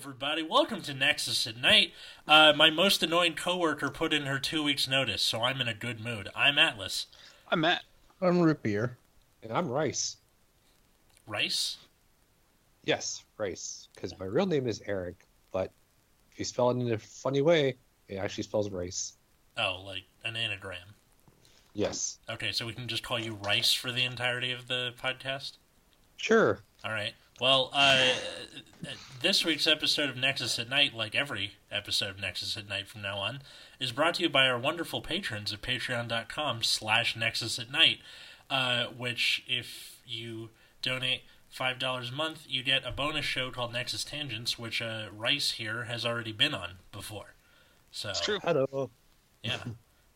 everybody. Welcome to Nexus at Night. Uh, my most annoying coworker put in her two weeks' notice, so I'm in a good mood. I'm Atlas. I'm Matt. I'm root beer. And I'm Rice. Rice? Yes, Rice. Because my real name is Eric, but if you spell it in a funny way, it actually spells rice. Oh, like an anagram. Yes. Okay, so we can just call you Rice for the entirety of the podcast? Sure. All right. Well, uh, this week's episode of Nexus at Night, like every episode of Nexus at Night from now on, is brought to you by our wonderful patrons at patreon.com slash nexus at night, uh, which, if you donate $5 a month, you get a bonus show called Nexus Tangents, which uh, Rice here has already been on before. So, It's true. Hello. yeah.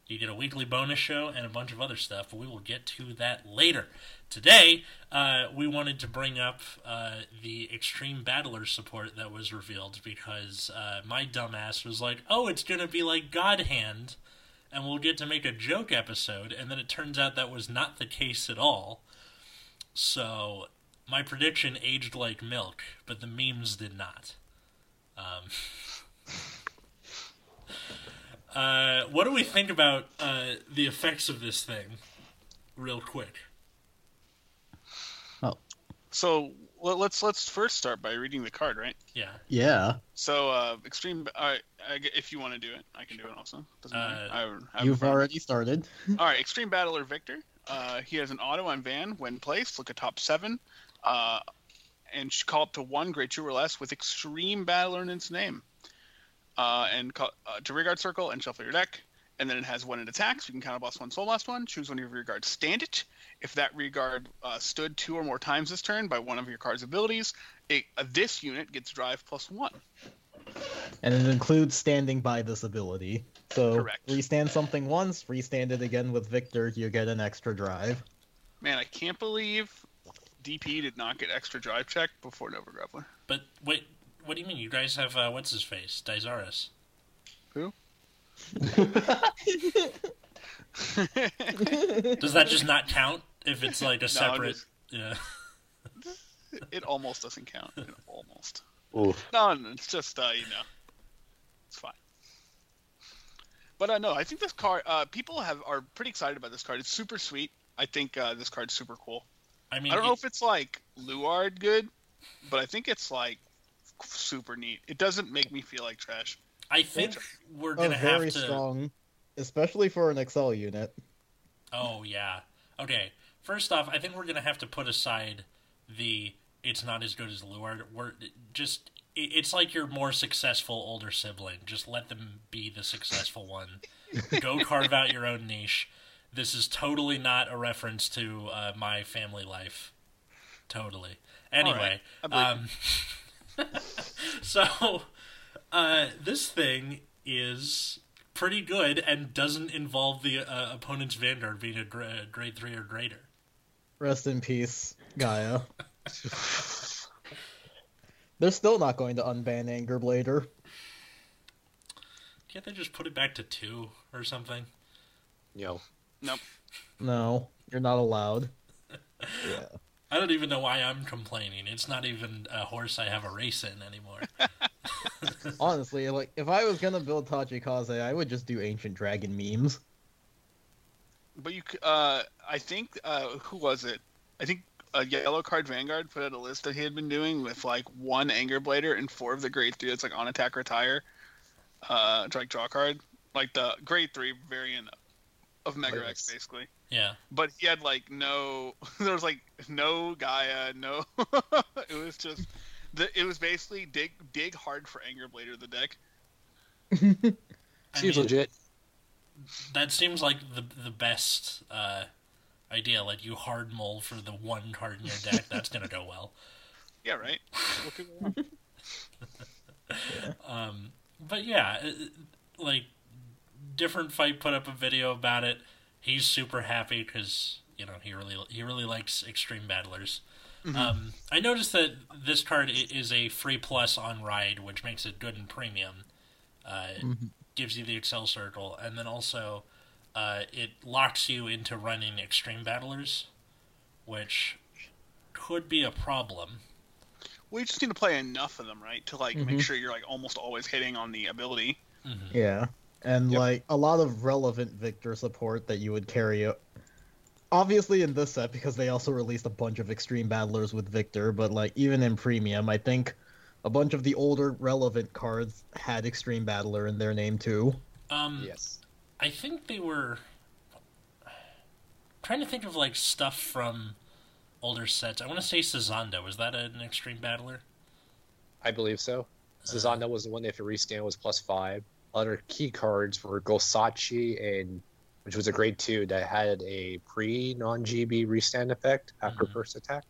You get a weekly bonus show and a bunch of other stuff, but we will get to that later. Today, uh, we wanted to bring up uh, the Extreme Battler support that was revealed because uh, my dumbass was like, oh, it's going to be like God Hand, and we'll get to make a joke episode, and then it turns out that was not the case at all. So, my prediction aged like milk, but the memes did not. Um, Uh, what do we think about uh, the effects of this thing, real quick? So well, let's let's first start by reading the card, right? Yeah. Yeah. So uh, extreme. I, I, if you want to do it, I can do it also. Doesn't matter. Uh, I, I You've a- already started. All right, Extreme Battler Victor. Uh, he has an auto on Van when placed. Look at top seven, uh, and sh- call up to one grade two or less with Extreme Battler in its name. Uh, and call, uh, to rear guard circle and shuffle your deck. And then it has one in attacks. You can counter blast one, soul blast one. Choose one of your rear guards, stand it. If that rear guard uh, stood two or more times this turn by one of your card's abilities, it, uh, this unit gets drive plus one. And it includes standing by this ability. So Correct. restand something once, restand it again with Victor, you get an extra drive. Man, I can't believe DP did not get extra drive check before Nova Grappler. But wait, what do you mean? You guys have uh, what's his face, Dizaris? Who? Does that just not count if it's like a separate? just- Yeah. it almost doesn't count. It almost. Oof. No, no, it's just uh, you know, it's fine. But uh, no, I think this card. Uh, people have are pretty excited about this card. It's super sweet. I think uh, this card's super cool. I mean, I don't know if it's like Luard good, but I think it's like super neat. It doesn't make me feel like trash. I think we're Oh, gonna have very to. strong. Especially for an Excel unit. Oh yeah. Okay. First off, I think we're gonna have to put aside the it's not as good as Luard. We're just it's like your more successful older sibling. Just let them be the successful one. Go carve out your own niche. This is totally not a reference to uh, my family life. Totally. Anyway, I um, so uh, this thing is pretty good and doesn't involve the uh, opponent's vanguard being a gra- grade three or greater. Rest in peace, Gaia. They're still not going to unban Anger Blader. Can't they just put it back to two or something? You know, Nope. No, you're not allowed. Yeah. I don't even know why I'm complaining. It's not even a horse I have a race in anymore. Honestly, like if I was gonna build Tachikaze, I would just do ancient dragon memes. But you, uh, I think, uh, who was it? I think a yellow card Vanguard put out a list that he had been doing with like one Anger Blader and four of the grade three. It's like on attack retire, uh, like draw card, like the grade three variant of Mega X, basically. Yeah. But he had like no, there was like no Gaia, no. it was just, the, it was basically dig dig hard for Anger Blader the deck. I seems mean, legit. That seems like the the best uh, idea. Like you hard mull for the one card in your deck. That's gonna go well. Yeah, right. Look Um, but yeah, it- it- like different fight put up a video about it. He's super happy because you know he really he really likes extreme battlers. Um, I noticed that this card is a free plus on ride, which makes it good in premium. Uh, it Gives you the Excel circle, and then also uh, it locks you into running extreme battlers, which could be a problem. we just need to play enough of them, right, to like Mhm. make sure you're like almost always hitting on the ability. Mhm. Yeah, and Yep. like a lot of relevant Victor support that you would carry. o- Obviously, in this set, because they also released a bunch of Extreme Battlers with Victor, but like even in Premium, I think a bunch of the older relevant cards had Extreme Battler in their name too. Um, Yes. I think they were trying to think of like stuff from older sets. I want to say Sazanda. Was that an extreme battler? I believe so. Susanna was the one that if you restand was plus five. Other key cards were Gosachi and which was a grade two that had a pre non GB restand effect after Mhm. first attack.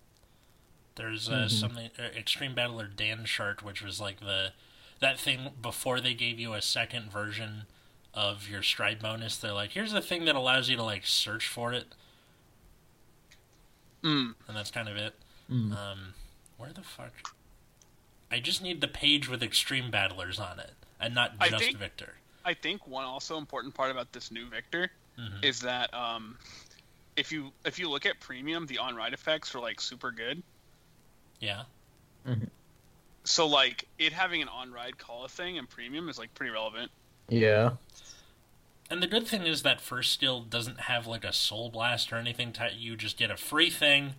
There's uh, Mhm. something uh, extreme battler Dan Shart, which was like the that thing before they gave you a second version of your stride bonus. They're like, here's the thing that allows you to like search for it, Mm. and that's kind of it. Mm. Um, where the fuck? I just need the page with extreme battlers on it, and not I think- Victor. I think one also important part about this new Victor Mhm. is that um, if you if you look at premium, the on ride effects are like super good. Yeah. So like it having an on ride call a thing in premium is like pretty relevant. Yeah, And the good thing is that first skill doesn't have like a soul blast or anything. To, you just get a free thing,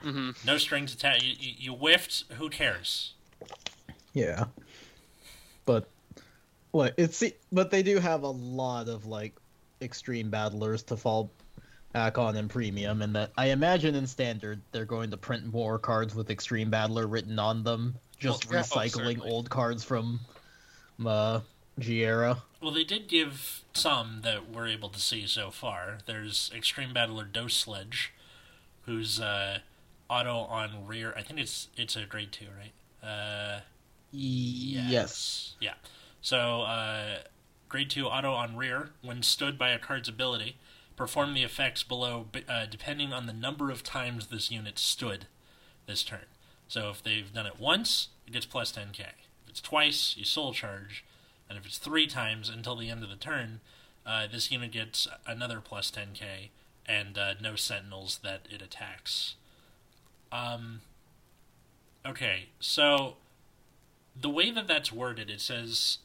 hmm no strings attached. You, you, you whiffed. Who cares? yeah, but what it's but they do have a lot of like Extreme Battlers to fall back on in Premium, and that I imagine in Standard they're going to print more cards with Extreme Battler written on them, just Well. Oh, recycling old cards from uh, Giera. Well, they did give some that we're able to see so far. There's Extreme Battler Dose Sledge, who's uh, auto on rear. I think it's it's a grade two, right? Uh, Yes. Yeah. So, uh, grade 2 auto on rear. When stood by a card's ability, perform the effects below uh, depending on the number of times this unit stood this turn. So, if they've done it once, it gets plus 10k. If it's twice, you soul charge. And if it's three times until the end of the turn, uh, this unit gets another plus 10k and uh, no sentinels that it attacks. Um, okay, so the way that that's worded, it says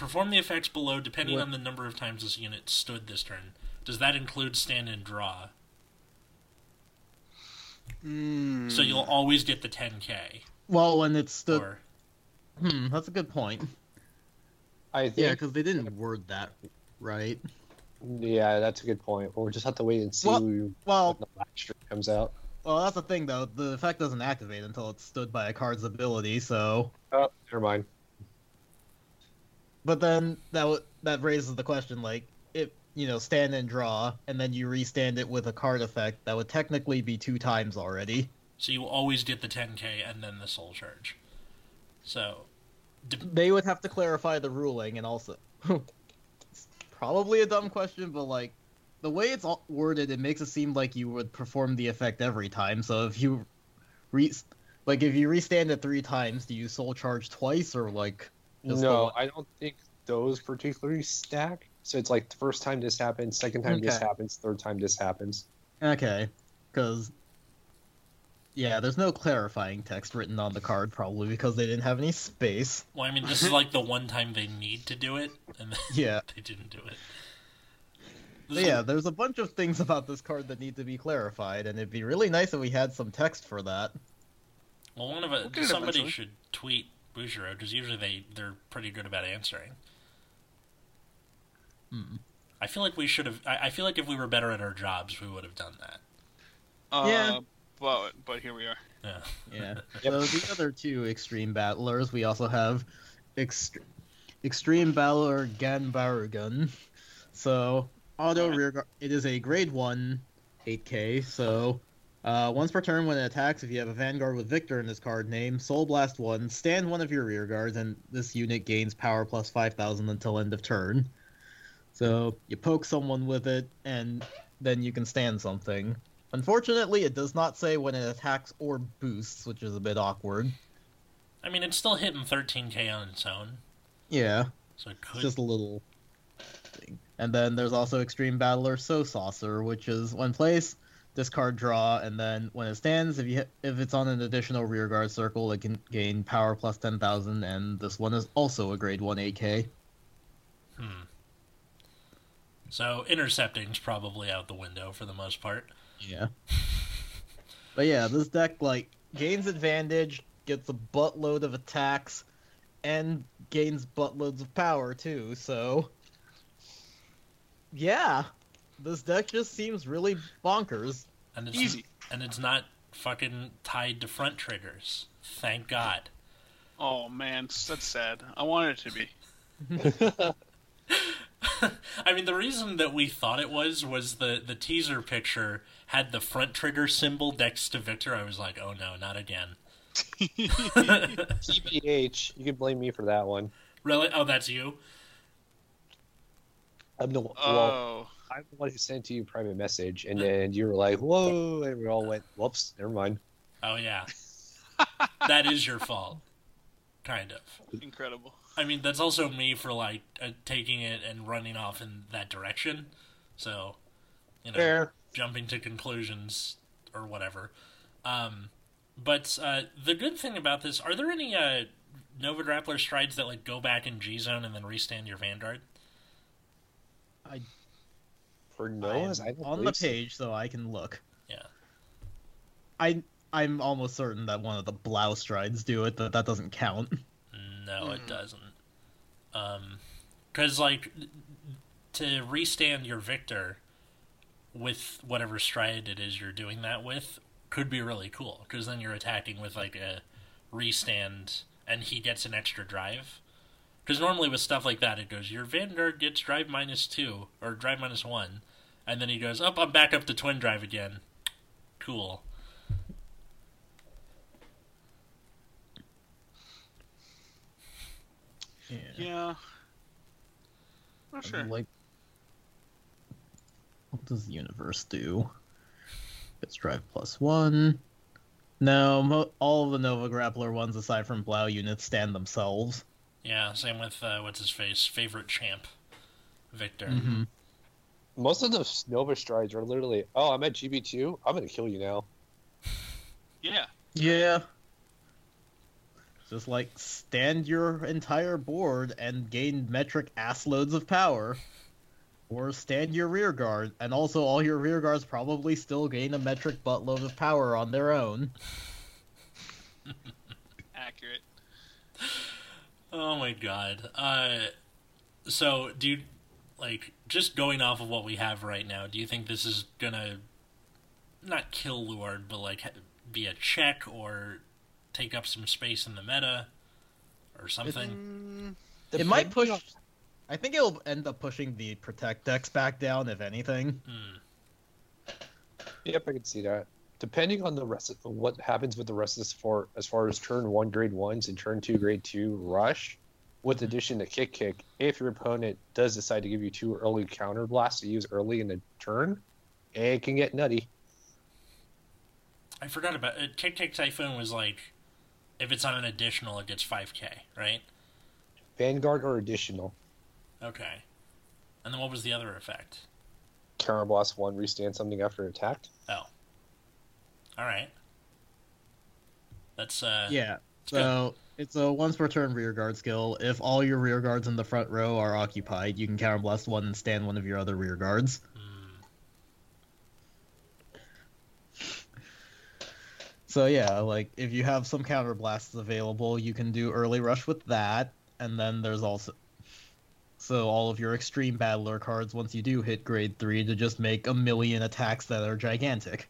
perform the effects below depending What- on the number of times this unit stood this turn. Does that include stand and draw? Mm. So you'll always get the 10k. Well, when it's stood, Or hmm, that's a good point. I think Yeah, yeah, because they didn't word that right. Yeah, that's a good point. We'll just have to wait and see Well- when Well, the last stream comes out. well, that's the thing though. The effect doesn't activate until it's stood by a card's ability. So, Oh, never mind. But then that w- that raises the question, like, if you know, stand and draw, and then you restand it with a card effect, that would technically be two times already. so you always get the 10k and then the soul charge. So de- They would have to clarify the ruling, and also, it's probably a dumb question, but like, the way it's all worded, it makes it seem like you would perform the effect every time. So if you re, like, if you restand it three times, do you soul charge twice, or like, no, I don't think those particularly stack. So it's like the first time this happens, second time this happens, third time this happens. Okay, because yeah, there's no clarifying text written on the card, probably because they didn't have any space. well, I mean, this is like the one time they need to do it, and Yeah, they didn't do it. but This is- yeah, there's a bunch of things about this card that need to be clarified, and it'd be really nice if we had some text for that. Well, one of a, We'll it somebody eventually. should tweet Bushiroad because usually they they're pretty good about answering. Hmm. I feel like we should have. I, I feel like if we were better at our jobs, we would have done that. Uh, Yeah. But but here we are. Yeah. Yeah. So the other two extreme battlers, we also have ext- extreme battler Ganbarugun. So auto Alright. rear guard. It is a grade one, 8k. So uh, once per turn when it attacks, if you have a Vanguard with Victor in this card name, Soul Blast one, stand one of your rear guards, and this unit gains power plus 5,000 until end of turn. So you poke someone with it, and then you can stand something. Unfortunately, it does not say when it attacks or boosts, which is a bit awkward. I mean, it's still hitting 13k on its own, Yeah, so it it's could. just a little thing. And then there's also Extreme Battler So Saucer, which is when placed, discard draw, and then when it stands, if you hit, if it's on an additional rearguard circle, it can gain power plus ten thousand, and this one is also a grade one eight K. Hmm. So intercepting's probably out the window for the most part. Yeah. but yeah, this deck like gains advantage, gets a buttload of attacks, and gains buttloads of power too. So yeah, this deck just seems really bonkers. And it's Easy. and it's not fucking tied to front triggers. Thank God. Oh man, that's sad. I wanted it to be. I mean, the reason that we thought it was was the the teaser picture had the front trigger symbol next to Victor. I was like, oh no, not again. TBH, you can blame me for that one. Really? Oh, that's you. I'm the well, Oh, I'm the one who sent to you a private message, and then you were like, "Whoa!" and we all went, "Whoops, never mind." Oh yeah, that is your fault. Kind of. incredible. I mean, that's also me for like uh, taking it and running off in that direction. So, you know, Fair. jumping to conclusions or whatever. Um, but uh, the good thing about this, are there any uh, Nova Grappler strides that like go back in G zone and then restand your Vanguard? For I'm Noah's, I on the page, so I can look. Yeah. I I'm almost certain that one of the Blau strides do it, but that doesn't count. No, it Mhm. doesn't. Um, because like to restand your Victor with whatever stride it is you're doing that with could be really cool. Because then you're attacking with like a restand, and he gets an extra drive. Because normally with stuff like that, it goes your Vanguard gets drive minus two or drive minus one, and then he goes up. I'm back up to twin drive again. Cool. Yeah. Not sure. Like, what does the universe do? It's drive plus one. No, mo- all of the Nova Grappler ones, aside from Blau units, stand themselves. Yeah, same with uh, what's his face favorite champ, Victor. Mm-hmm. Most of the Nova strides are literally, "Oh, I'm at GB two. I'm gonna kill you now." Yeah. Yeah. Just like stand your entire board and gain metric ass loads of power. Or stand your rear guard, and also all your rear guards probably still gain a metric buttload of power on their own. Accurate. Oh my god. Uh, so, do you like just going off of what we have right now? Do you think this is gonna not kill Luard, but like be a check or take up some space in the meta or something? Mm, It might push. I think it'll end up pushing the protect decks back down, if anything. Hmm. Yep, I can see that. Depending on the rest of what happens with the rest of this for as far as turn one grade ones and turn two grade two rush, with mm-hmm. addition to kick kick, if your opponent does decide to give you two early counter blasts to use early in the turn, it can get nutty. I forgot about it. Kick Kick Typhoon was like, if it's on an additional, it gets 5k, right? Vanguard or additional. Okay. And then what was the other effect? Counter blast one, restand something after attacked. Oh. Alright. That's, uh. Yeah. So it's a once per turn rear guard skill. If all your rear guards in the front row are occupied, you can counterblast one and stand one of your other rear guards. Hmm. So yeah, like if you have some counterblasts available, you can do early rush with that, and then there's also so all of your extreme battler cards once you do hit grade three to just make a million attacks that are gigantic.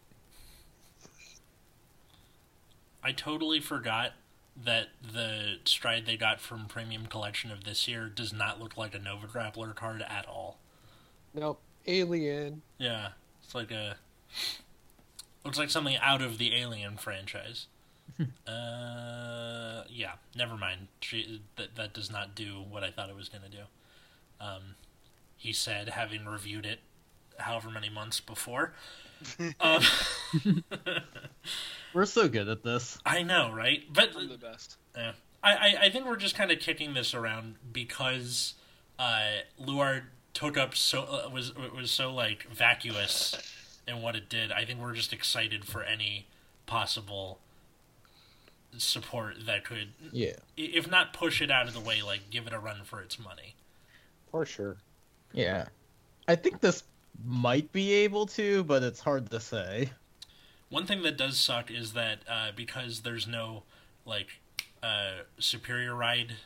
I totally forgot that the stride they got from Premium Collection of this year does not look like a Nova Grappler card at all. Nope. Alien. Yeah, it's like a looks like something out of the Alien franchise. uh, yeah, never mind. She, that that does not do what I thought it was going to do. Um, he said, having reviewed it, however many months before. Um, We're so good at this. I know, right? But I'm the best. Yeah. I, I, I think we're just kind of kicking this around because uh, Luard took up so uh, was was so like vacuous in what it did. I think we're just excited for any possible support that could, Yeah. if not push it out of the way, like give it a run for its money. For sure. Yeah. I think this might be able to, but it's hard to say. One thing that does suck is that uh, because there's no like uh, superior ride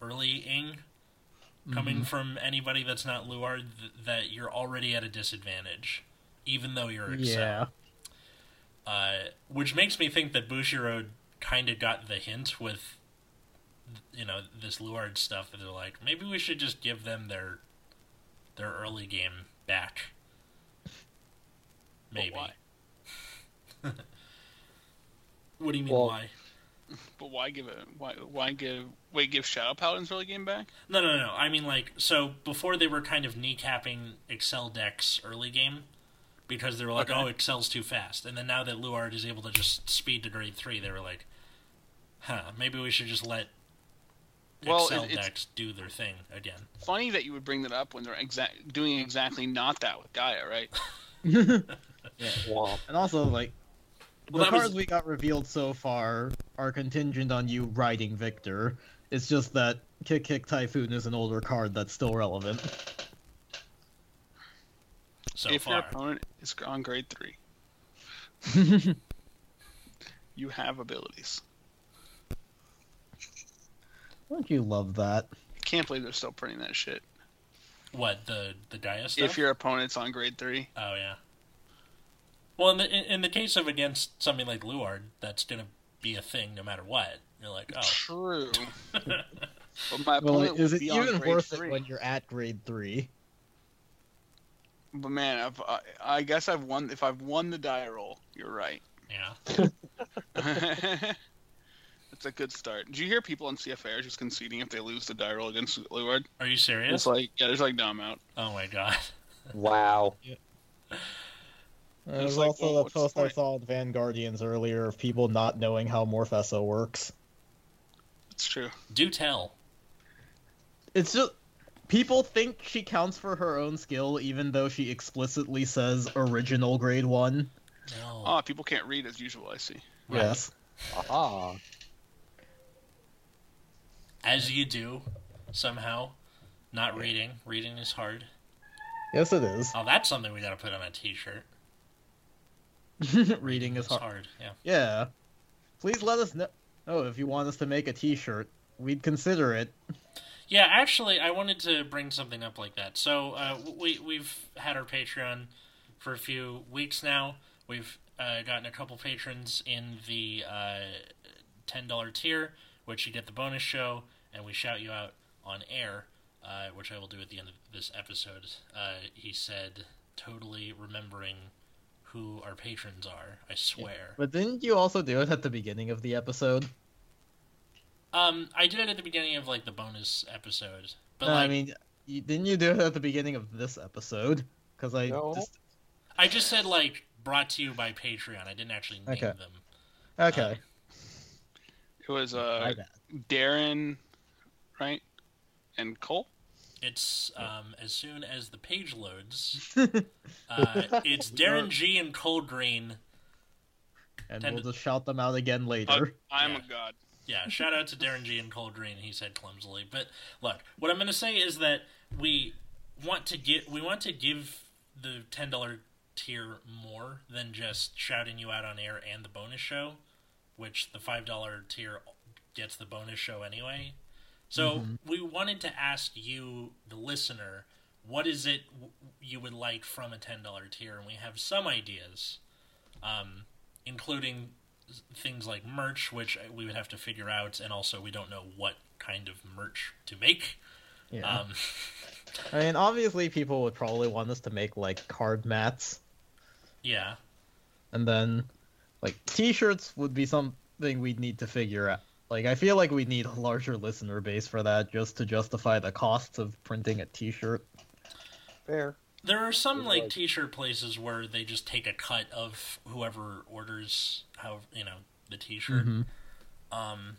early ing coming from anybody that's not Luard, th- that you're already at a disadvantage, even though you're Excel. Yeah. Uh, which makes me think that Bushiroad kind of got the hint with, you know, this Luard stuff that they're like, maybe we should just give them their their early game back. Maybe. why? What do you mean Well- why? But why give it? Why why give? Wait, give Shadow Paladins early game back? No, no, no. I mean, like, so before they were kind of kneecapping Excel decks early game because they were like, Okay. oh, Excel's too fast. And then now that Luard is able to just speed to grade 3, they were like, huh, maybe we should just let Well, Excel it- it's- decks do their thing again. Funny that you would bring that up when they're exact doing exactly not that with Gaia, right? Wow. And also, like, Well, the that was- cards we got revealed so far are contingent on you riding Victor. It's just that Kick Kick Typhoon is an older card that's still relevant. So if your opponent is on grade three, you have abilities. Don't you love that? I can't believe they're still printing that shit. What, the, the Gaia stuff? If your opponent's on grade three, Oh, yeah. Well, in the, in, in the case of against something like Luard, that's going to be a thing no matter what. You're like, oh. true. but my Well, opponent is it be on even grade worth three. it when you're at grade three? But man, I've, I, I guess I've won. If I've won the die roll, you're right. Yeah. That's a good start. Did you hear people on CFA are just conceding if they lose the die roll against Luard? Are you serious? It's like, yeah, there's like no I'm out. oh my god. Wow. There's like, also well, the what's the post I saw in Vanguardians earlier of people not knowing how Morpheso works. It's true. Do tell. It's just people think she counts for her own skill, even though she explicitly says original grade one. No. Oh, people can't read as usual. I see. Yes. Aha. As you do, somehow. Not reading. Reading is hard. Yes, it is. Oh, that's something we gotta put on a t-shirt. Reading is hard. hard. Yeah. Yeah. Please let us know. Oh, if you want us to make a T-shirt, we'd consider it. Yeah, actually, I wanted to bring something up like that. So uh, we we've had our Patreon for a few weeks now. We've uh, gotten a couple patrons in the uh, ten dollar tier, which you get the bonus show, and we shout you out on air, uh, which I will do at the end of this episode. Uh, he said, totally remembering who our patrons are. I swear. But didn't you also do it at the beginning of the episode? Um, I did it at the beginning of like the bonus episode, but No, like, I mean, you, didn't you do it at the beginning of this episode? Because I No. just I just said like brought to you by Patreon. I didn't actually name Okay. them. okay. It was my uh. Darren, right, and Cole. It's um, as soon as the page loads, uh, it's Darren G and Cole Green. and tend we'll to- just shout them out again Uh, later. I'm Yeah. a god. Yeah, shout out to Darren G and Cole Green. He said clumsily, but look, what I'm going to say is that we want to get we want to give the ten dollar tier more than just shouting you out on air and the bonus show, which the five dollar tier gets the bonus show anyway. So we wanted to ask you, the listener, what is it you would like from a ten dollar tier, and we have some ideas, um, including things like merch, which we would have to figure out, and also we don't know what kind of merch to make. Yeah. Um, I mean, obviously, people would probably want us to make like card mats, yeah, and then like T-shirts would be something we'd need to figure out. Like, I feel like we need a larger listener base for that, just to justify the costs of printing a T-shirt. Fair. there are some like like- T-shirt places where they just take a cut of whoever orders, how you know, the T-shirt. Mhm. Um,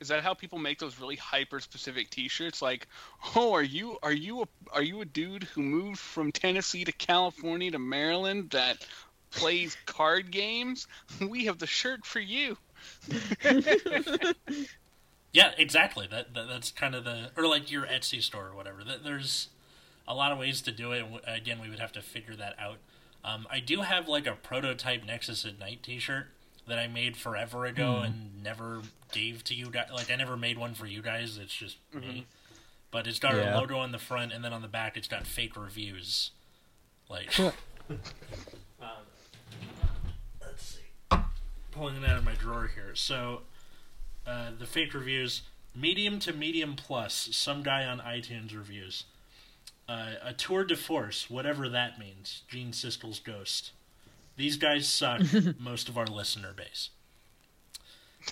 Is that how people make those really hyper specific T-shirts? Like, oh, are you are you a are you a dude who moved from Tennessee to California to Maryland that plays card games? We have the shirt for you. Yeah, exactly. That, that that's kind of the or like your Etsy store or whatever. There's a lot of ways to do it. Again, we would have to figure that out. Um, I do have like a prototype Nexus at Night T-shirt that I made forever ago and never gave to you guys. Like I never made one for you guys. It's just me. But it's got Yeah. a logo on the front, and then on the back, it's got fake reviews. Like, um, let's see, pulling it out of my drawer here. So, uh, the fake reviews medium to medium plus some guy on itunes reviews uh, a tour de force whatever that means gene siskel's ghost these guys suck most of our listener base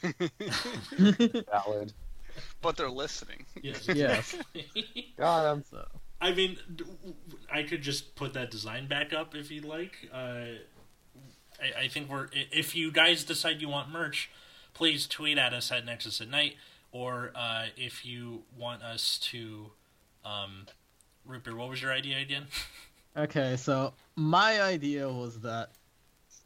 Valid. But they're listening. yes Yes. Got him. So i mean I could just put that design back up if you'd like uh, I, I think we're if you guys decide you want merch please tweet at us at nexus at night or uh, if you want us to um, beer what was your idea again Okay, so my idea was that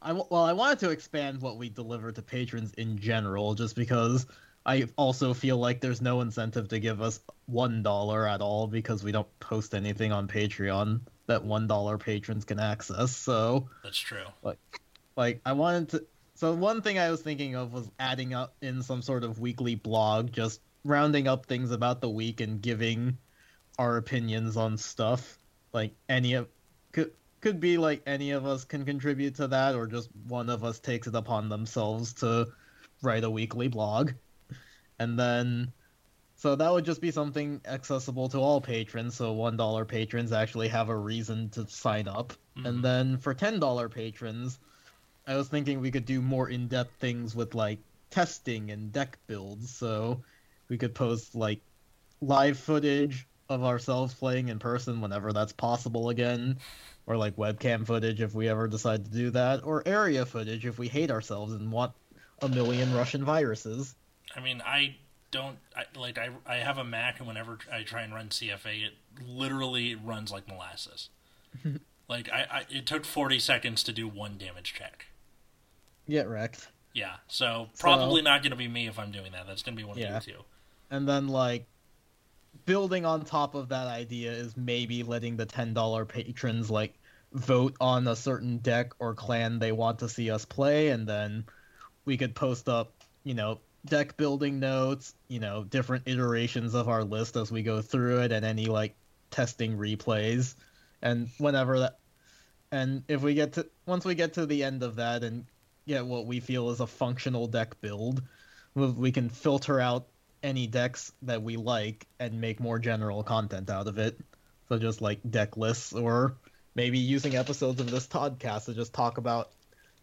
I well, I wanted to expand what we deliver to patrons in general, just because I also feel like there's no incentive to give us one dollar at all because we don't post anything on Patreon that one dollar patrons can access. So, that's true like, I wanted to. So one thing I was thinking of was adding up in some sort of weekly blog, just rounding up things about the week and giving our opinions on stuff. Like any of could could be like any of us can contribute to that, or just one of us takes it upon themselves to write a weekly blog, and then. So that would just be something accessible to all patrons. So one dollar patrons actually have a reason to sign up, Mhm. and then for ten dollar patrons, I was thinking we could do more in-depth things with like testing and deck builds. So we could post like live footage of ourselves playing in person whenever that's possible again, or like webcam footage if we ever decide to do that, or area footage if we hate ourselves and want a million Russian viruses. I mean, I don't I, like. I I have a Mac, and whenever I try and run CFA, it literally runs like molasses. like I, I, it took forty seconds to do one damage check. Get wrecked. Yeah, so probably So- not going to be me if I'm doing that. That's going to be one of Yeah. you two. And then like building on top of that idea is maybe letting the ten dollar patrons like vote on a certain deck or clan they want to see us play, and then we could post up, you know, deck building notes, you know, different iterations of our list as we go through it, and any like testing replays, and whenever that, and if we get to once we get to the end of that and get what we feel is a functional deck build, we- can filter out any decks that we like and make more general content out of it. So just like deck lists or maybe using episodes of this podcast to just talk about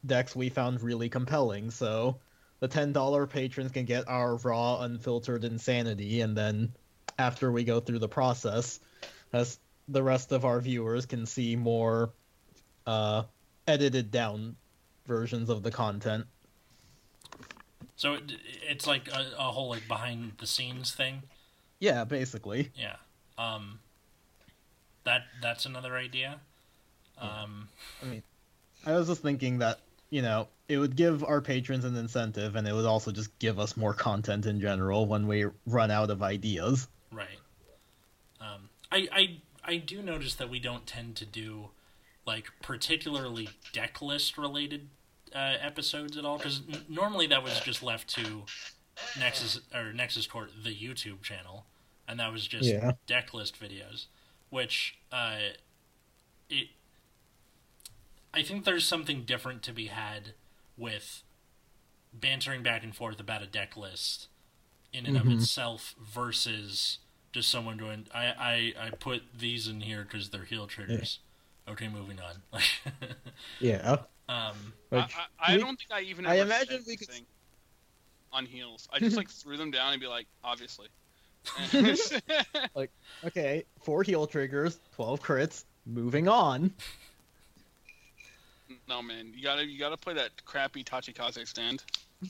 decks we found really compelling. So the $10 patrons can get our raw unfiltered insanity and then after we go through the process as the rest of our viewers can see more uh edited down versions of the content. So it, it's like a, a whole like behind the scenes thing. Yeah, basically. Yeah. Um. That that's another idea. Um. I mean, I was just thinking that, you know, it would give our patrons an incentive and it would also just give us more content in general when we run out of ideas. Right. Um, I, I I do notice that we don't tend to do like particularly deck list related uh, episodes at all because n- normally that was just left to Nexus or Nexus Court, the YouTube channel, and that was just Yeah. deck list videos, which uh, it. I think there's something different to be had with bantering back and forth about a deck list in and Mhm. of itself versus just someone doing I, I, I put these in here because they're heel triggers. Okay, moving on. Yeah. Um, I, I, I we- don't think I even. I imagine said we could- anything on heels. I just like threw them down and be like, obviously. Like, okay, four heal triggers, 12 crits, moving on. no man, you gotta you gotta play that crappy Tachikaze stand.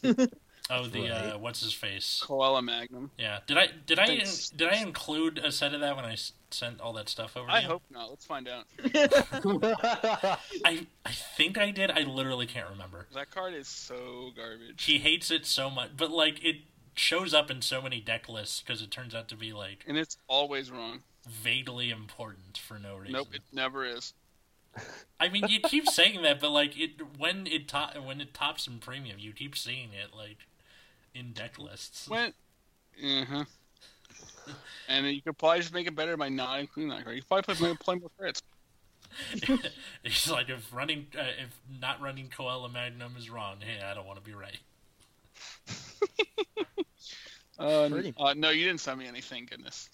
Oh, the Right. uh, what's his face? Koala Magnum. Yeah. Did I did I Thanks. did I include a set of that when I sent all that stuff over? to I you? hope not. Let's find out. I I think I did. I literally can't remember. That card is so garbage. He hates it so much, but like it shows up in so many deck lists because it turns out to be like And it's always wrong. vaguely important for no reason. Nope, it never is. I mean, you keep saying that, but like it when it to- when it tops in premium, you keep seeing it like in deck lists. When, uh-huh. And you could probably just make it better by not including that card. You could probably play, play more crits. It's like if running uh, if not running Koala Magnum is wrong, hey, I don't want to be right. Uh, uh, no, you didn't send me anything. Goodness.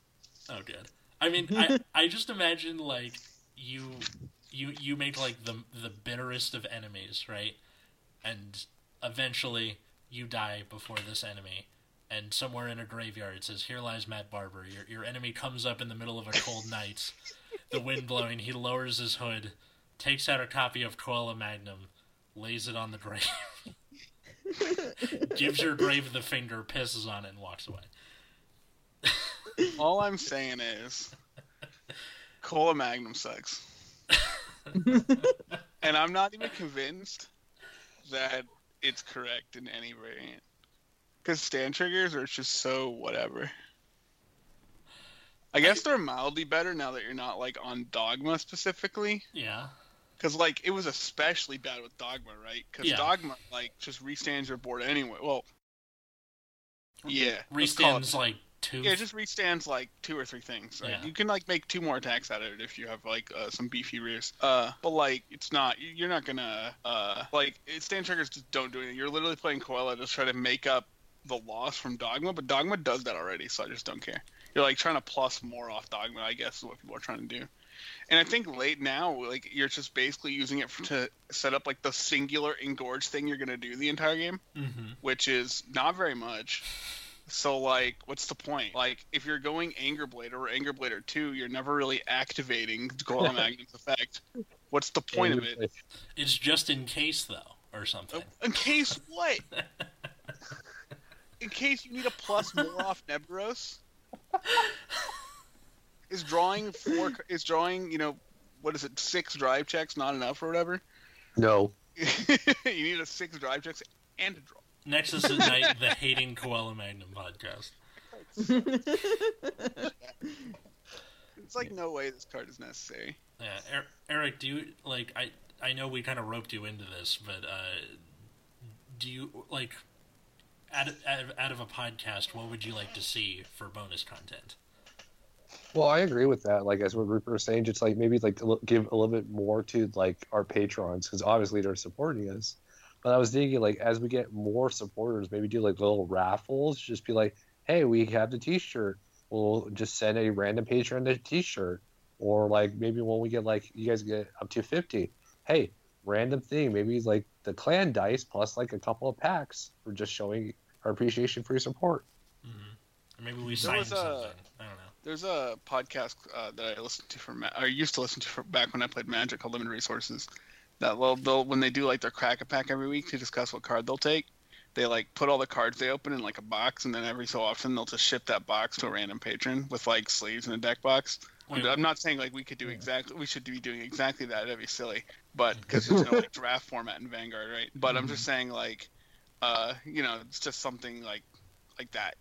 Oh, good. I mean, I I just imagine like you you you make like the the bitterest of enemies, right? And eventually you die before this enemy. And somewhere in a graveyard it says, "Here lies Matt Barber." Your your enemy comes up in the middle of a cold night, the wind blowing. He lowers his hood, takes out a copy of Koala Magnum, lays it on the grave, gives your grave the finger, pisses on it, and walks away. All I'm saying is, Koala Magnum sucks. and I'm not even convinced that it's correct in any variant. Because stand triggers are just so whatever. I guess they're mildly better now that you're not like on Dogma specifically. Yeah. Because like it was especially bad with Dogma, right? Because Yeah. Dogma like just restands your board anyway. Well, yeah, Restands like two. yeah, it just restands like two or three things. Right? Yeah. You can like make two more attacks out of it if you have like uh, some beefy rears. Uh, but like it's not. you- You're not gonna uh like it, stand triggers just don't do anything. You're literally playing Koala to try to make up the loss from Dogma, but Dogma does that already, so I just don't care. You're like trying to plus more off Dogma, I guess is what people are trying to do. And I think late now, like you're just basically using it for, to set up like the singular engorge thing you're gonna do the entire game hmm which is not very much. So like, what's the point? Like, if you're going Anger Blader or Anger Blader two, you're never really activating Gorilla Magnum's effect. What's the point of it? It's just in case though, or something. In case what? In case you need a plus more off Nebros? Is drawing four? Is drawing you know what is it? Six drive checks not enough or whatever? No. you need a six drive checks and a draw. Nexus at Night, the Hating Koala Magnum podcast. It's like no way this card is necessary. Yeah, er- Eric, do you like? I I know we kind of roped you into this, but uh, do you like? Out of, out, of, a podcast, what would you like to see for bonus content? Well, I agree with that. Like as what Rupert was saying, just like maybe like give a little bit more to like our patrons because obviously they're supporting us. But I was thinking like as we get more supporters, maybe do like little raffles. Just be like, hey, we have the T-shirt. We'll just send a random patron the T-shirt, or like maybe when we get like you guys get up to fifty, hey, random thing. Maybe like the clan dice plus like a couple of packs for just showing our appreciation for your support. Mm-hmm. Or maybe we sign was a- something. I don't know. There's a podcast uh, that I listened to from Ma- or used to listen to from back when I played Magic called Limited Resources. That well, they'll when they do like their crack a pack every week to discuss what card they'll take. They like put all the cards they open in like a box, and then every so often they'll just ship that box to a random patron with like sleeves and a deck box. Wait, I'm not saying like we could do exactly we should be doing exactly that. That'd be silly, but because there's no like draft format in Vanguard, right? But I'm just saying like, uh, you know, it's just something like like that.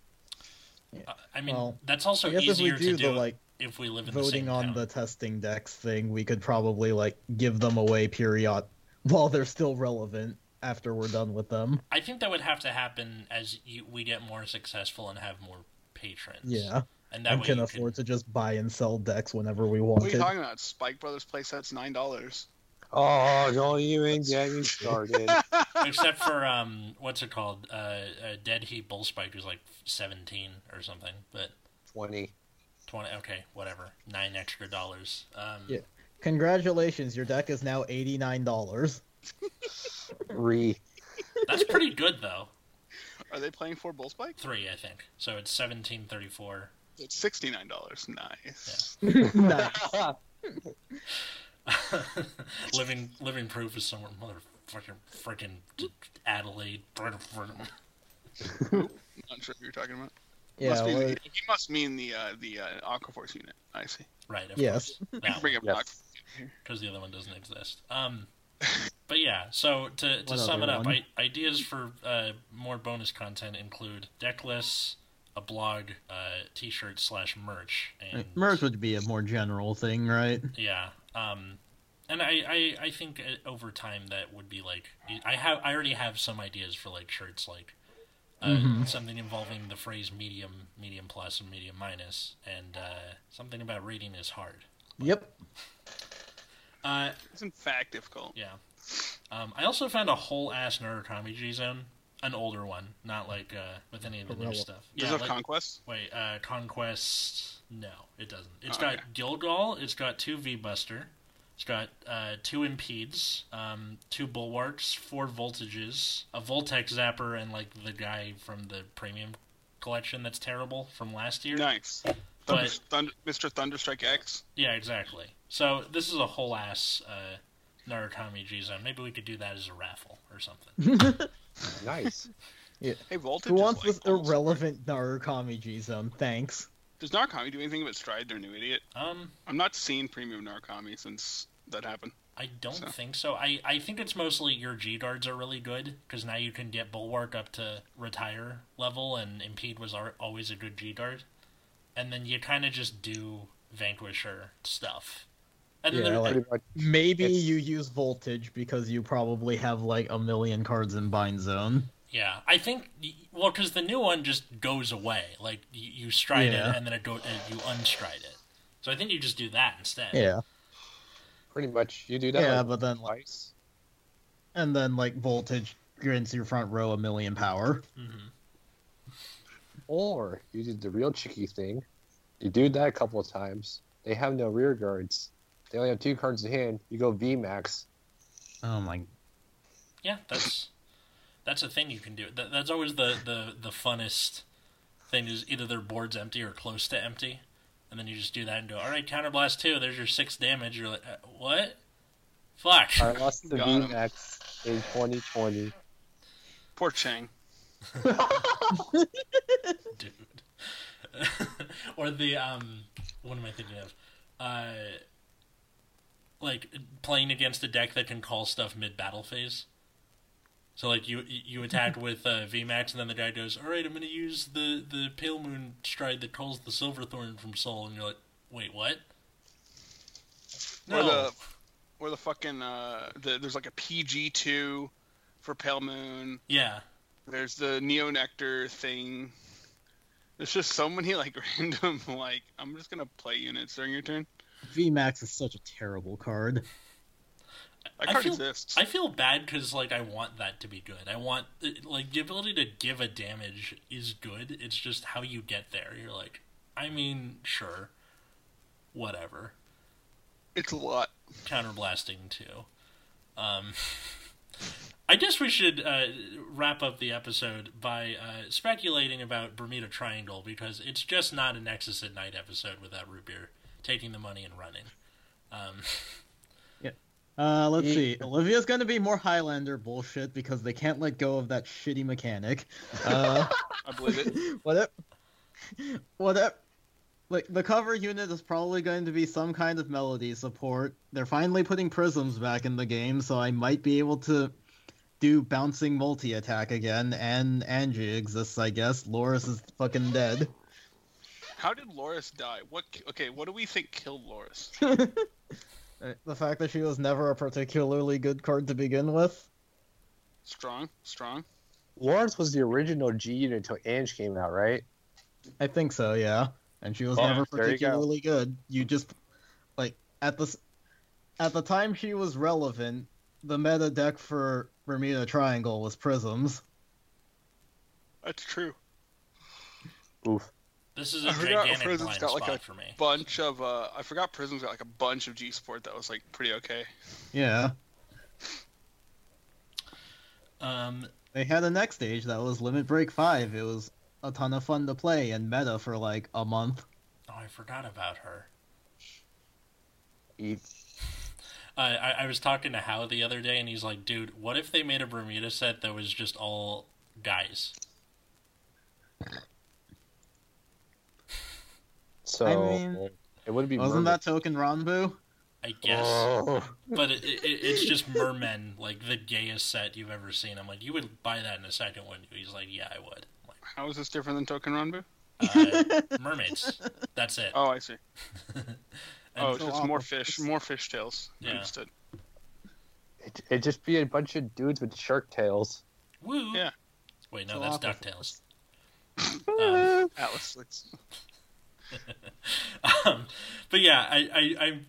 uh, I mean, Well, that's also I guess if we easier do to the do like if we live in the voting same on town. the testing decks thing, we could probably like give them away period while they're still relevant after we're done with them. I think that would have to happen as you, we get more successful and have more patrons. Yeah, and that and can you afford to just buy and sell decks whenever we want What are you talking about? Spike Brothers playsets nine dollars. Oh, don't even get me started. Except for um, what's it called? Uh, uh, Dead Heat Bull Spike is like seventeen or something, but 20. twenty. Okay, whatever. Nine extra dollars. Um, Yeah. Congratulations, your deck is now eighty nine dollars. Re. that's pretty good though. Are they playing for Bull Spike? Three, I think. So it's seventeen thirty four. It's sixty nine dollars. Nice. nice. living living proof is somewhere motherfucking freaking Adelaide. Not sure what you're talking about. Yeah. must be well, the, he must mean the uh, the uh, Aquaforce unit. I see. Right. Of Yes. course. Bring one, up Yes. Here. because the other one doesn't exist. Um, but yeah. So to to What sum it up. I, ideas for uh, more bonus content include deck lists, a blog, uh, t-shirt slash merch, and merge would be a more general thing, right? Yeah. Um, and I, I, I think uh, over time that would be like I have I already have some ideas for like shirts like uh, Mhm. something involving the phrase medium, medium plus, and medium minus, and uh, something about reading is hard. Yep. Uh, It's in fact difficult. yeah. Um, I also found a whole ass Narukami G zone, an older one, not like uh, with any of the new stuff. Does yeah, it have like- conquest? Wait, uh, Conquest? No, it doesn't. It's Oh, got okay. Gilgal. It's got two V Buster. It's got uh, two Impedes, um, two Bulwarks, four Voltages, a Voltex Zapper, and like the guy from the Premium collection that's terrible from last year. Nice. Thunder, But- Thunder, Mr. Thunderstrike X. Yeah, exactly. So this is a whole ass uh, Narukami G Zone. Maybe we could do that as a raffle or something. Nice. Hey, Voltage. Who wants like this almost- irrelevant Narukami G zone? Thanks. Does Narukami do anything but Stride their new idiot? Um, I'm not seeing premium Narukami since that happened. I don't So- think so. I, I think it's mostly your G guards are really good because now you can get Bulwark up to retire level, and Impede was ar- always a good G guard. And then you kind of just do Vanquisher stuff. And then Yeah, like- much. Maybe you use voltage because you probably have like a million cards in bind zone. Yeah, I think well because the new one just goes away. Like you, you stride Yeah. it and then it go and you unstride it. So I think you just do that instead. Yeah. Pretty much. You do that. Yeah, like, but then like, twice. and then like voltage grants your front row a million power. hmm Or you did the real cheeky thing. You do that a couple of times. They have no rear guards. They only have two cards in hand. You go V max. Oh my. Yeah, that's that's a thing you can do. That, that's always the, the the funnest thing is either their board's empty or close to empty, and then you just do that and go, all right, counterblast two. There's your six damage. You're like, uh, what? Fuck. I lost the Got V him. max in 2020. Poor Chang. dude. or the um, what am I thinking of? Uh, like playing against a deck that can call stuff mid battle phase. So like you you attack with uh, VMAX and then the guy goes, all right, I'm gonna use the the Pale Moon stride that calls the Silverthorn from Soul, and you're like, wait, what? Or the or the fucking uh the, there's like a PG two for Pale Moon. yeah, There's the Neo Nectar thing. There's just so many like random like I'm just gonna play units during your turn. VMAX is such a terrible card. That I feel- exists. I feel bad because like I want that to be good. I want like the ability to give a damage is good. It's just how you get there. You're like, I mean, sure, whatever. It's a lot. Counterblasting too. Um, I guess we should uh, wrap up the episode by uh, speculating about Bermuda Triangle because it's just not a Nexus at Night episode without Root Beer taking the money and running. Um, Uh, let's see. Olivia's gonna be more Highlander bullshit because they can't let go of that shitty mechanic. Uh, I believe it. what if? What if? Like the cover unit is probably going to be some kind of melody support. They're finally putting prisms back in the game, so I might be able to do bouncing multi attack again. And Angie exists, I guess. Loris is fucking dead. How did Loris die? What? Okay, what do we think killed Loris? The fact that she was never a particularly good card to begin with. Strong, strong. Lawrence was the original G unit until Ange came out, right? I think so, yeah. And she was Oh, never there you go. particularly good. You just like at the at the time she was relevant, the meta deck for Bermuda Triangle was Prisms. That's true. Oof. This is a I forgot gigantic Prism's blind got, like, spot a for me. Bunch of uh, I forgot Prism's got like a bunch of G support that was like pretty okay. Yeah. Um, They had a next stage that was Limit Break 5. It was a ton of fun to play and meta for like a month. oh, I forgot about her. Eat. Uh, I, I was talking to Hal the other day, and he's like, "Dude, what if they made a Bermuda set that was just all guys? So I mean, it wouldn't be Wasn't mermaid- that Touken Ranbu? I guess. Oh. But it, it, it's just mermen, like the gayest set you've ever seen. I'm like, you would buy that in a second, wouldn't you? He's like, yeah, I would. I'm How is this different than Touken Ranbu? like, uh, mermaids. That's it. Oh, I see. And- Oh, it's so just more fish, more fish tails. Yeah. Understood. It, it'd just be a bunch of dudes with shark tails. woo. Yeah. Wait, no, So that's awful. Ducktales. Um, Atlas. It's, um, but yeah, I, I I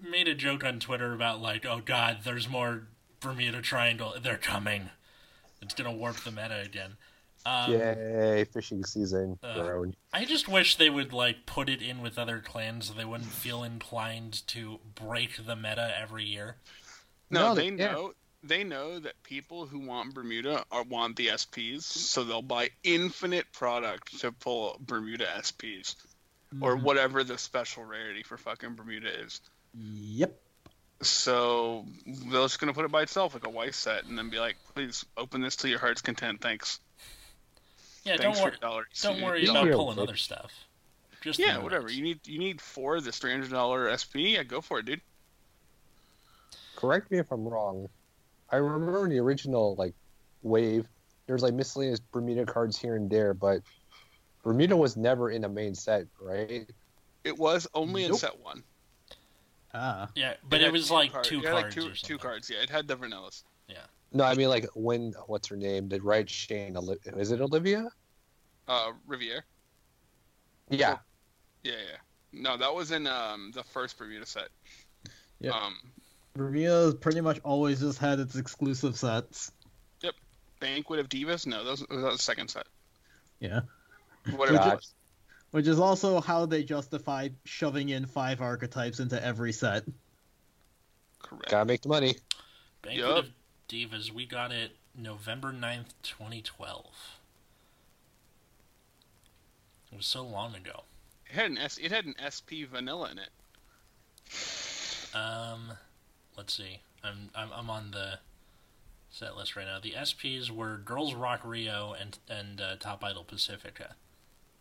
made a joke on Twitter about like, oh god, there's more Bermuda Triangle. They're coming. It's gonna warp the meta again. Um, Yay, fishing season. uh. I just wish they would like put it in with other clans so they wouldn't feel inclined to break the meta every year. no, No, they yeah. know. They know that people who want Bermuda are want the SPs, so they'll buy infinite product to pull Bermuda SPs or Mhm. whatever the special rarity for fucking Bermuda is. Yep. So they're just gonna put it by itself like a white set, and then be like, "Please open this to your heart's content. Thanks. Yeah, Thanks don't for worry. your dollar." Don't worry Yeah. about pulling other stuff. Just Yeah, whatever. You need you need four of this three hundred dollar SP. Yeah, go for it, dude. Correct me if I'm wrong. I remember in the original like wave, there's like miscellaneous Bermuda cards here and there, but Bermuda was never in a main set, right? It was only in set one. Ah. Yeah, but had it was two like card- two cards like two, or something. two cards. Yeah, it had the vanillas. Yeah. No, I mean like when what's her name? Did right Shane? Is it Olivia? Uh, Riviere. Yeah. Yeah, yeah. No, that was in um the first Bermuda set. Yeah. Um, Bermuda's pretty much always just had its exclusive sets. Yep. Banquet of Divas. No, that was, that was the second set. Yeah. Whatever. God. it. Which is also how they justified shoving in five archetypes into every set. Correct. Gotta make the money. Banquet Yup. of Divas, we got it November 9th, 2012. It was so long ago. It had an S. It had an SP vanilla in it. Um, let's see. I'm I'm, I'm on the set list right now. The SPs were Girls Rock Rio and and uh, Top Idol Pacifica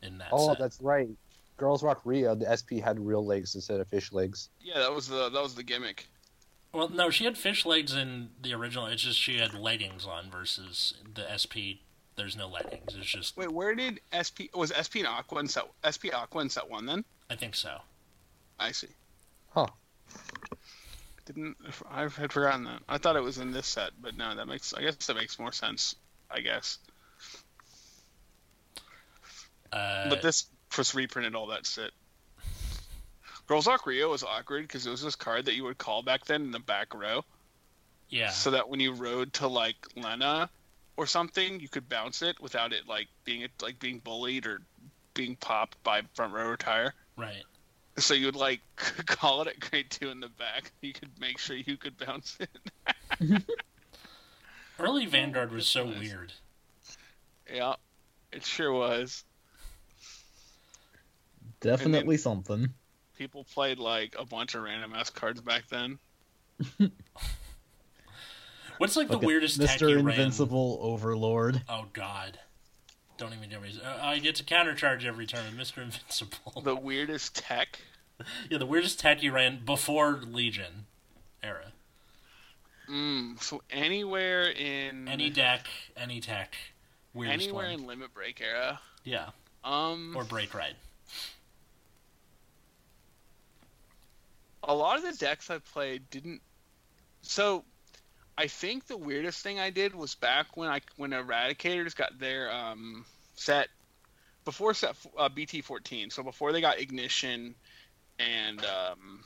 in that oh, set. that's right. Girls Rock Rio, the SP had real legs instead of fish legs. Yeah, that was the that was the gimmick. Well, no, she had fish legs in the original. It's just she had leggings on versus the SP. There's no leggings. It's just Wait, where did SP was SP and Aqua in set SP Aqua in set one? Then I think so. I see. Huh. Didn't I had forgotten that? I thought it was in this set, but no, that makes I guess that makes more sense. I guess, Uh, but this just reprinted all that shit. Girls Rock Rio was awkward because it was this card that you would call back then in the back row, yeah, so that when you rode to like Lena or something, you could bounce it without it like being like being bullied or being popped by front row retire. right. So you would like call it at grade two in the back. You could make sure you could bounce it. Early Vanguard was so weird. yeah, it sure was. Definitely something. People played like a bunch of random ass cards back then. What's like the Look weirdest Mr. you ran? Invincible Overlord. Oh God! Don't even get me. Uh, I get to countercharge every turn, Mr. Invincible. The weirdest tech. yeah, the weirdest tech you ran before Legion era. Mm, so anywhere in Any deck, any tech. Weirdest anywhere one. in Limit Break era. Yeah, Um, or Break Ride. A lot of the decks I played didn't. So, I think the weirdest thing I did was back when I when Eradicators got their um, set before set uh, BT fourteen. So before they got Ignition and um,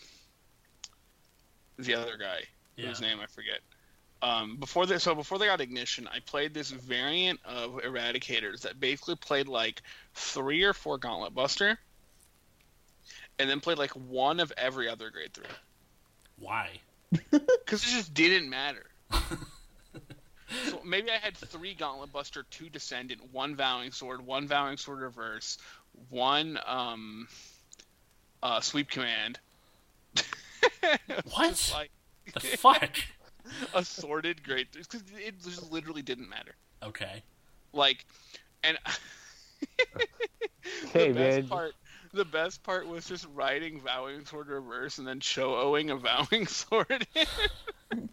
the other guy Yeah. whose name I forget. Um, before they, so before they got ignition, I played this variant of Eradicators that basically played like three or four Gauntlet Buster, and then played like one of every other grade three Why? because it just didn't matter. so maybe I had three Gauntlet Buster, two Descendant, one Vowing Sword, one Vowing Sword Reverse, one um, uh, Sweep Command. What? like The fuck? assorted grade because it just literally didn't matter. Okay. Like, and Hey, the best man. part the best part was just riding vowing sword reverse and then show owing a vowing sword and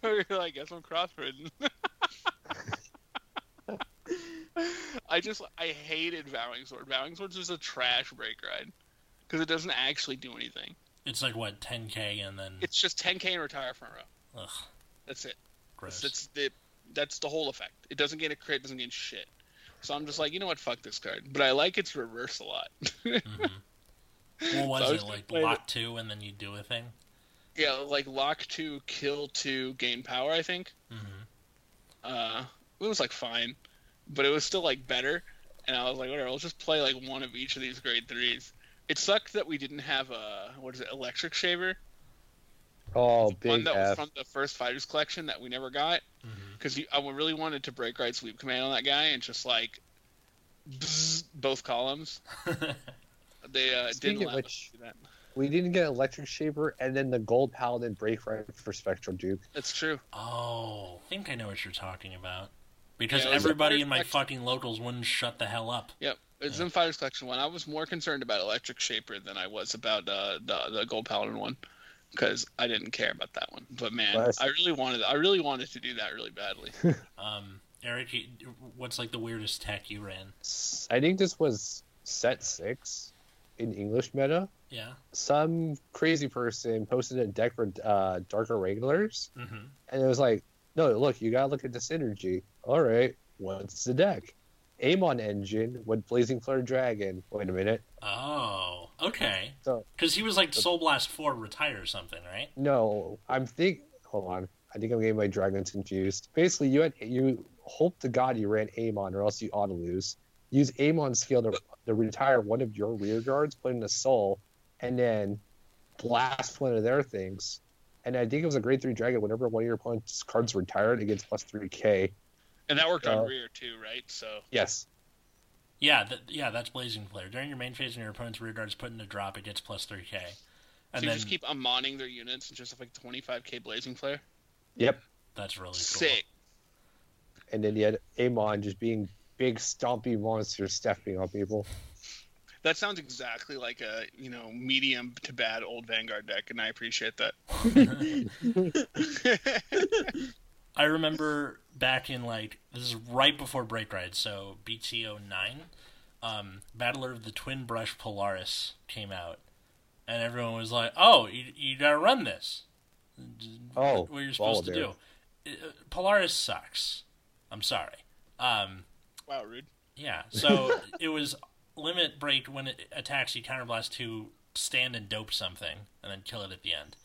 so you're like I guess i'm crossbridging i just i hated vowing sword. Vowing swords was a trash break ride because it doesn't actually do anything. It's like what 10k and then it's just 10k and retire front row. Ugh, that's it. Gross. That's the that's the whole effect. It doesn't gain a crit, doesn't gain shit. So I'm just like, you know what, fuck this card. But I like its reverse a lot. Mhm. What was So I it was like? play Lock two and then you do a thing. yeah, like lock two, kill two, gain power. I think. hmm Uh, it was like fine, but it was still like better. And I was like, whatever. I'll just play like one of each of these grade threes. It sucked that we didn't have a what is it, electric shaper, Oh, one big that was from the first fighters collection that we never got. hmm because I really wanted to break right sweep command on that guy and just like bzz, both columns. They uh, didn't of allow which- us do that. We didn't get Electric Shaper and then the Gold Paladin break right for Spectral Duke. That's true. oh, I think I know what you're talking about. Because Yeah, it was a everybody in my collection. fucking locals wouldn't shut the hell up. Yep, it's Yeah. in fighters collection one. I was more concerned about electric shaper than I was about uh, the the gold paladin one because I didn't care about that one. But man, Well, that's- I really wanted I really wanted to do that really badly. Um, Eric, what's like the weirdest tech you ran? I think this was set six in English meta. Yeah. Some crazy person posted a deck for uh, Dark Irregulars, hmm and it was like, no, look, you gotta look at the synergy. All right, what's the deck? Amon engine with Blazing Flare Dragon. Wait a minute. Oh, okay. So- Because he was like Soul Blast Four retire or something, right? No, I'm think. Hold on. I think I'm getting my dragons confused. Basically, you had you hope to God you ran Amon, or else you ought to lose. Use Amon's skill to, to retire one of your rear guards, put in a soul, and then blast one of their things. And I think it was a grade three dragon. Whenever one of your opponent's cards retired, it gets plus three K. And that worked Uh, on rear too, right? So Yes. Yeah, th- yeah, that's Blazing Flare. During your main phase and your opponent's rear guard's put in a drop, it gets plus 3k. so you then just keep ammoning their units and just have like 25k blazing flare. Yep. that's really cool. Sick. And then you had Amon just being big stompy monsters stepping on people. That sounds exactly like a you know medium to bad old Vanguard deck, and I appreciate that. I remember back in like this is right before Break Ride, so BTO nine, um, Battler of the Twin Brush Polaris came out, and everyone was like, "Oh, you, you gotta run this." Oh, what you're supposed to do? Volabear. Uh, Polaris sucks. I'm sorry. Um, wow, rude. yeah, so it was limit break when it attacks you counterblast to stand and dope something and then kill it at the end.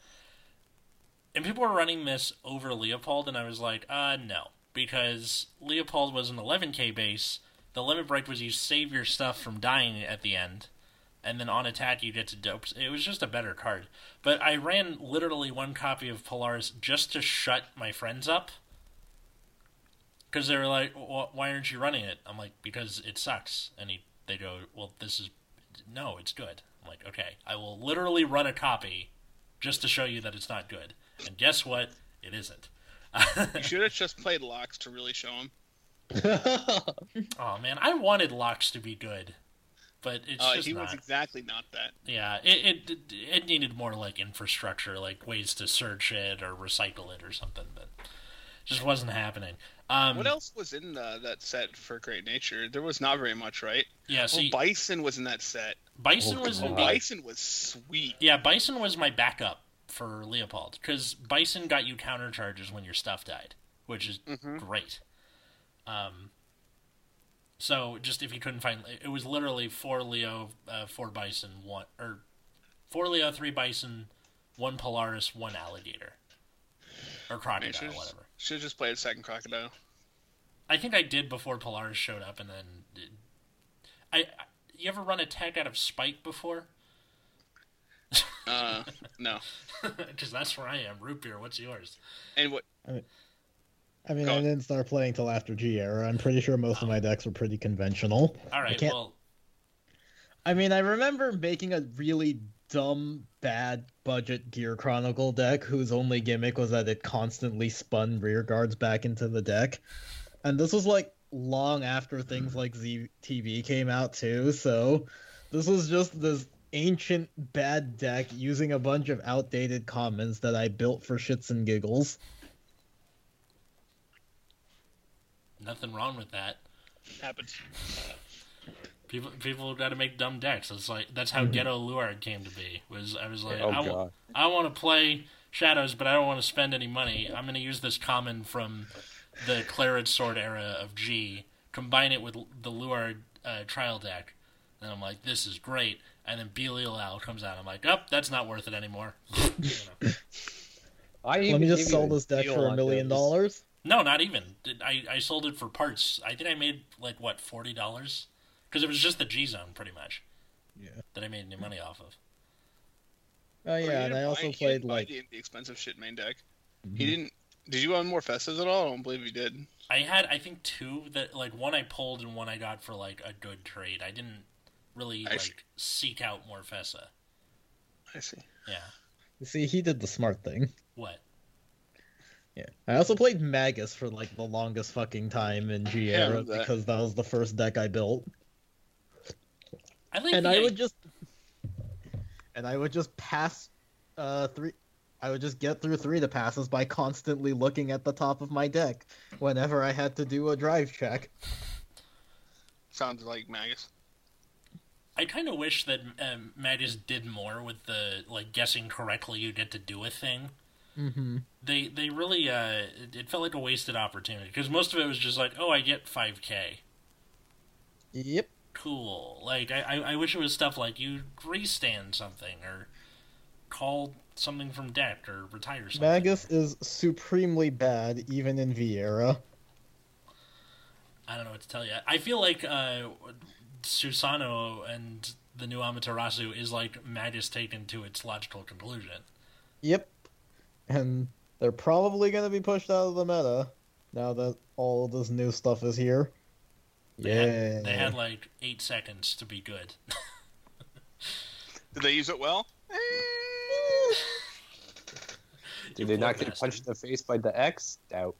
And people were running this over Leopold, and I was like, uh, no. Because Leopold was an 11k base. The limit break was you save your stuff from dying at the end, and then on attack you get to dope. It was just a better card. But I ran literally one copy of Polaris just to shut my friends up. Because they were like, why aren't you running it? I'm like, because it sucks. And he, they go, well, this is, no, it's good. I'm like, okay, I will literally run a copy just to show you that it's not good. And guess what? It isn't. You should have just played locks to really show him. oh man, I wanted locks to be good, but it's Uh, just he not. was exactly not that. Yeah, it, it it needed more like infrastructure, like ways to search it or recycle it or something, but just wasn't happening. Um, What else was in the, that set for Great Nature? There was not very much, right? Yeah, so oh, Bison was in that set. Bison Oh, was God. Bison was sweet. yeah, Bison was my backup for Leopold because Bison got you counter charges when your stuff died, which is Mhm. great. Um, so just if you couldn't find, it was literally four Leo, uh, four Bison, one or four Leo, three Bison, one Polaris, one Alligator, or Crocodile, should whatever. Should have just played second crocodile. I think I did before Polaris showed up, and then I. I you ever run a tech out of Spike before? Uh, no. Because that's where I am. Root beer. What's yours? And what? I mean, Go I didn't start playing till after G era. I'm pretty sure most of my decks were pretty conventional. All right. can't- Well, I mean, I remember making a really dumb, bad budget Gear Chronicle deck whose only gimmick was that it constantly spun rear guards back into the deck. And this was like long after things like ZTV came out too, so this was just this ancient bad deck using a bunch of outdated commons that I built for shits and giggles. Nothing wrong with that. Happens. People people got to make dumb decks. It's like that's how Ghetto Luard came to be. Was I was like, Oh I, want to play Shadows, but I don't want to spend any money. I'm going to use this common from the Claret Sword era of G, combine it with the Luard uh, trial deck, and I'm like, this is great. And then Belial Owl comes out. I'm like, oh, that's not worth it anymore. You know. I Let me just gave sell this deck for a million those. dollars. No, not even. I, I sold it for parts. I think I made like what forty dollars because it was just the G zone pretty much Yeah. that I made any money off of. Oh He yeah, and I also he played didn't like the, the expensive shit main deck. Mhm. He didn't. Did you own more Festas at all? I don't believe you did. I had I think two that like one I pulled and one I got for like a good trade. I didn't really I like see. seek out more Fessa. I see. Yeah. You see, he did the smart thing. What? Yeah. I also played Magus for like the longest fucking time in G era that. because that was the first deck I built. I like and I i- would just and I would just pass uh three I would just get through three to passes by constantly looking at the top of my deck whenever I had to do a drive check. Sounds like Magus. I kind of wish that um, Magus did more with the like guessing correctly you get to do a thing. Mm-hmm. They they really uh it, felt like a wasted opportunity because most of it was just like oh I get five k Yep. cool like I, I I wish it was stuff like you restand something or call something from deck or retire something. Magus is supremely bad even in V era. I don't know what to tell you. I feel like uh, Susano and the new Amaterasu is like Magus taken to its logical conclusion. Yep. And they're probably gonna be pushed out of the meta now that all of this new stuff is here. They yeah. had, they had like eight seconds to be good. Did they use it well? Eh, Did they not get punched in the face by the X? Doubt.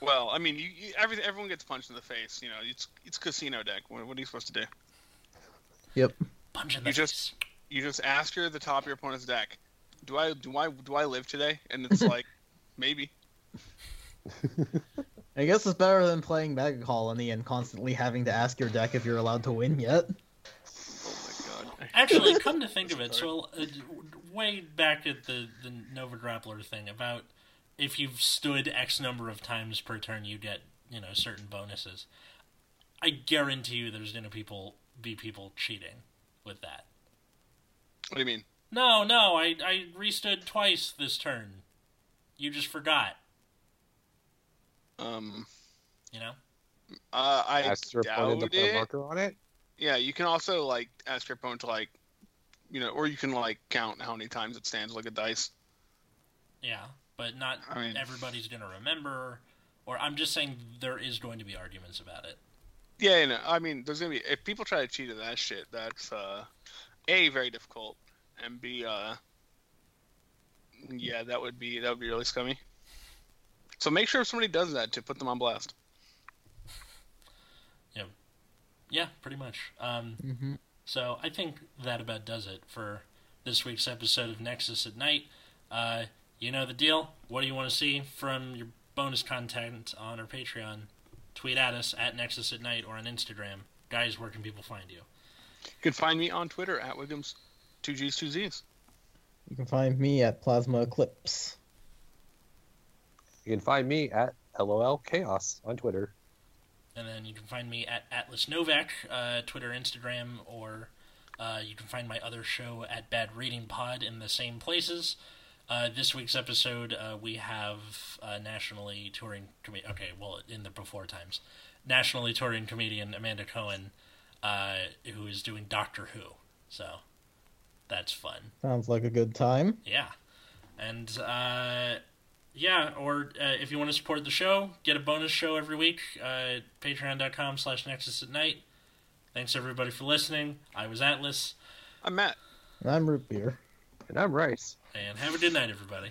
Well, I mean, you, you every, everyone gets punched in the face. You know, it's it's casino deck. What, what are you supposed to do? Punch in the You just- You just ask your the top of your opponent's deck. Do I do I do I live today? And it's like, maybe. I guess it's better than playing Mega Colony and constantly having to ask your deck if you're allowed to win yet. Oh my god. Actually, come to think of it, so uh, way back at the the Nova Grappler thing about if you've stood X number of times per turn, you get you know certain bonuses. I guarantee you, there's gonna people be people cheating with that. What do you mean? No, no, I I restood twice this turn. You just forgot, Um, you know. uh, I Asked your opponent to doubt put a marker on it. Yeah, you can also like ask your opponent to like, you know, or you can like count how many times it stands like a dice. Yeah, but not I mean- everybody's gonna remember. Or I'm just saying there is going to be arguments about it. Yeah, you know, I mean, there's gonna be if people try to cheat at that shit, that's uh, a very difficult, and b uh, yeah, that would be that would be really scummy. So make sure if somebody does that to put them on blast. Yeah, yeah, pretty much. Um, Mm-hmm. So I think that about does it for this week's episode of Nexus at Night. Uh, you know the deal. What do you want to see from your bonus content on our Patreon? Tweet at us at Nexus at Night or on Instagram. Guys, where can people find you? You can find me on Twitter at Wiggums, two G's, two Z's. You can find me at Plasma Eclipse. You can find me at LOL Chaos on Twitter. And then you can find me at Atlas Novak, uh, Twitter, Instagram, or uh, you can find my other show at Bad Reading Pod in the same places. Uh, this week's episode, uh, we have uh, nationally touring com- okay, well, in the before times, nationally touring comedian Amanda Cohen, uh, who is doing Doctor Who. So that's fun. Sounds like a good time. Yeah. And, uh, yeah, or uh, if you want to support the show, get a bonus show every week, uh, patreon.com slash nexus at night. Thanks, everybody, for listening. I was Atlas, I'm Matt. And I'm Root Beer. And I'm Rice. And have a good night, everybody.